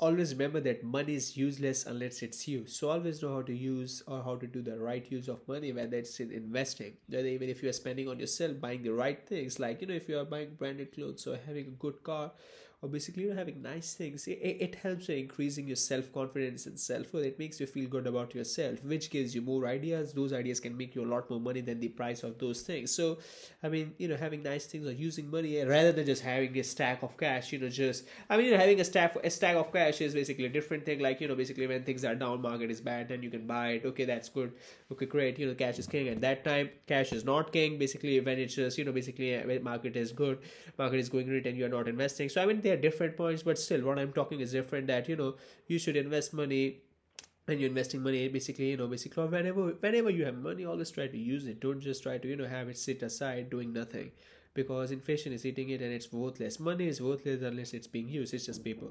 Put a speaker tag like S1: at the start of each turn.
S1: always remember that money is useless unless it's used so always know how to use or how to do the right use of money whether it's in investing whether even if you are spending on yourself buying the right things like you know if you are buying branded clothes or having a good car or basically you know having nice things it, it helps you increasing your self-confidence and self-worth. It makes you feel good about yourself which gives you more ideas. Those ideas can make you a lot more money than the price of those things. So i mean you know having nice things or using money rather than just having a stack of cash you know just i mean you know, having a stack a stack of cash is basically a different thing. Like you know basically when things are down market is bad then you can buy it. Okay that's good. Okay great. You know cash is king at that time. Cash is not king. Basically when it's just you know basically market is good market is going great and you're not investing. So i mean are different points but still what i'm talking is different that you know you should invest money and you're investing money basically you know basically whenever whenever you have money always try to use it. Don't just try to you know have it sit aside doing nothing because inflation is eating it and it's worthless. Money is worthless unless it's being used. It's just paper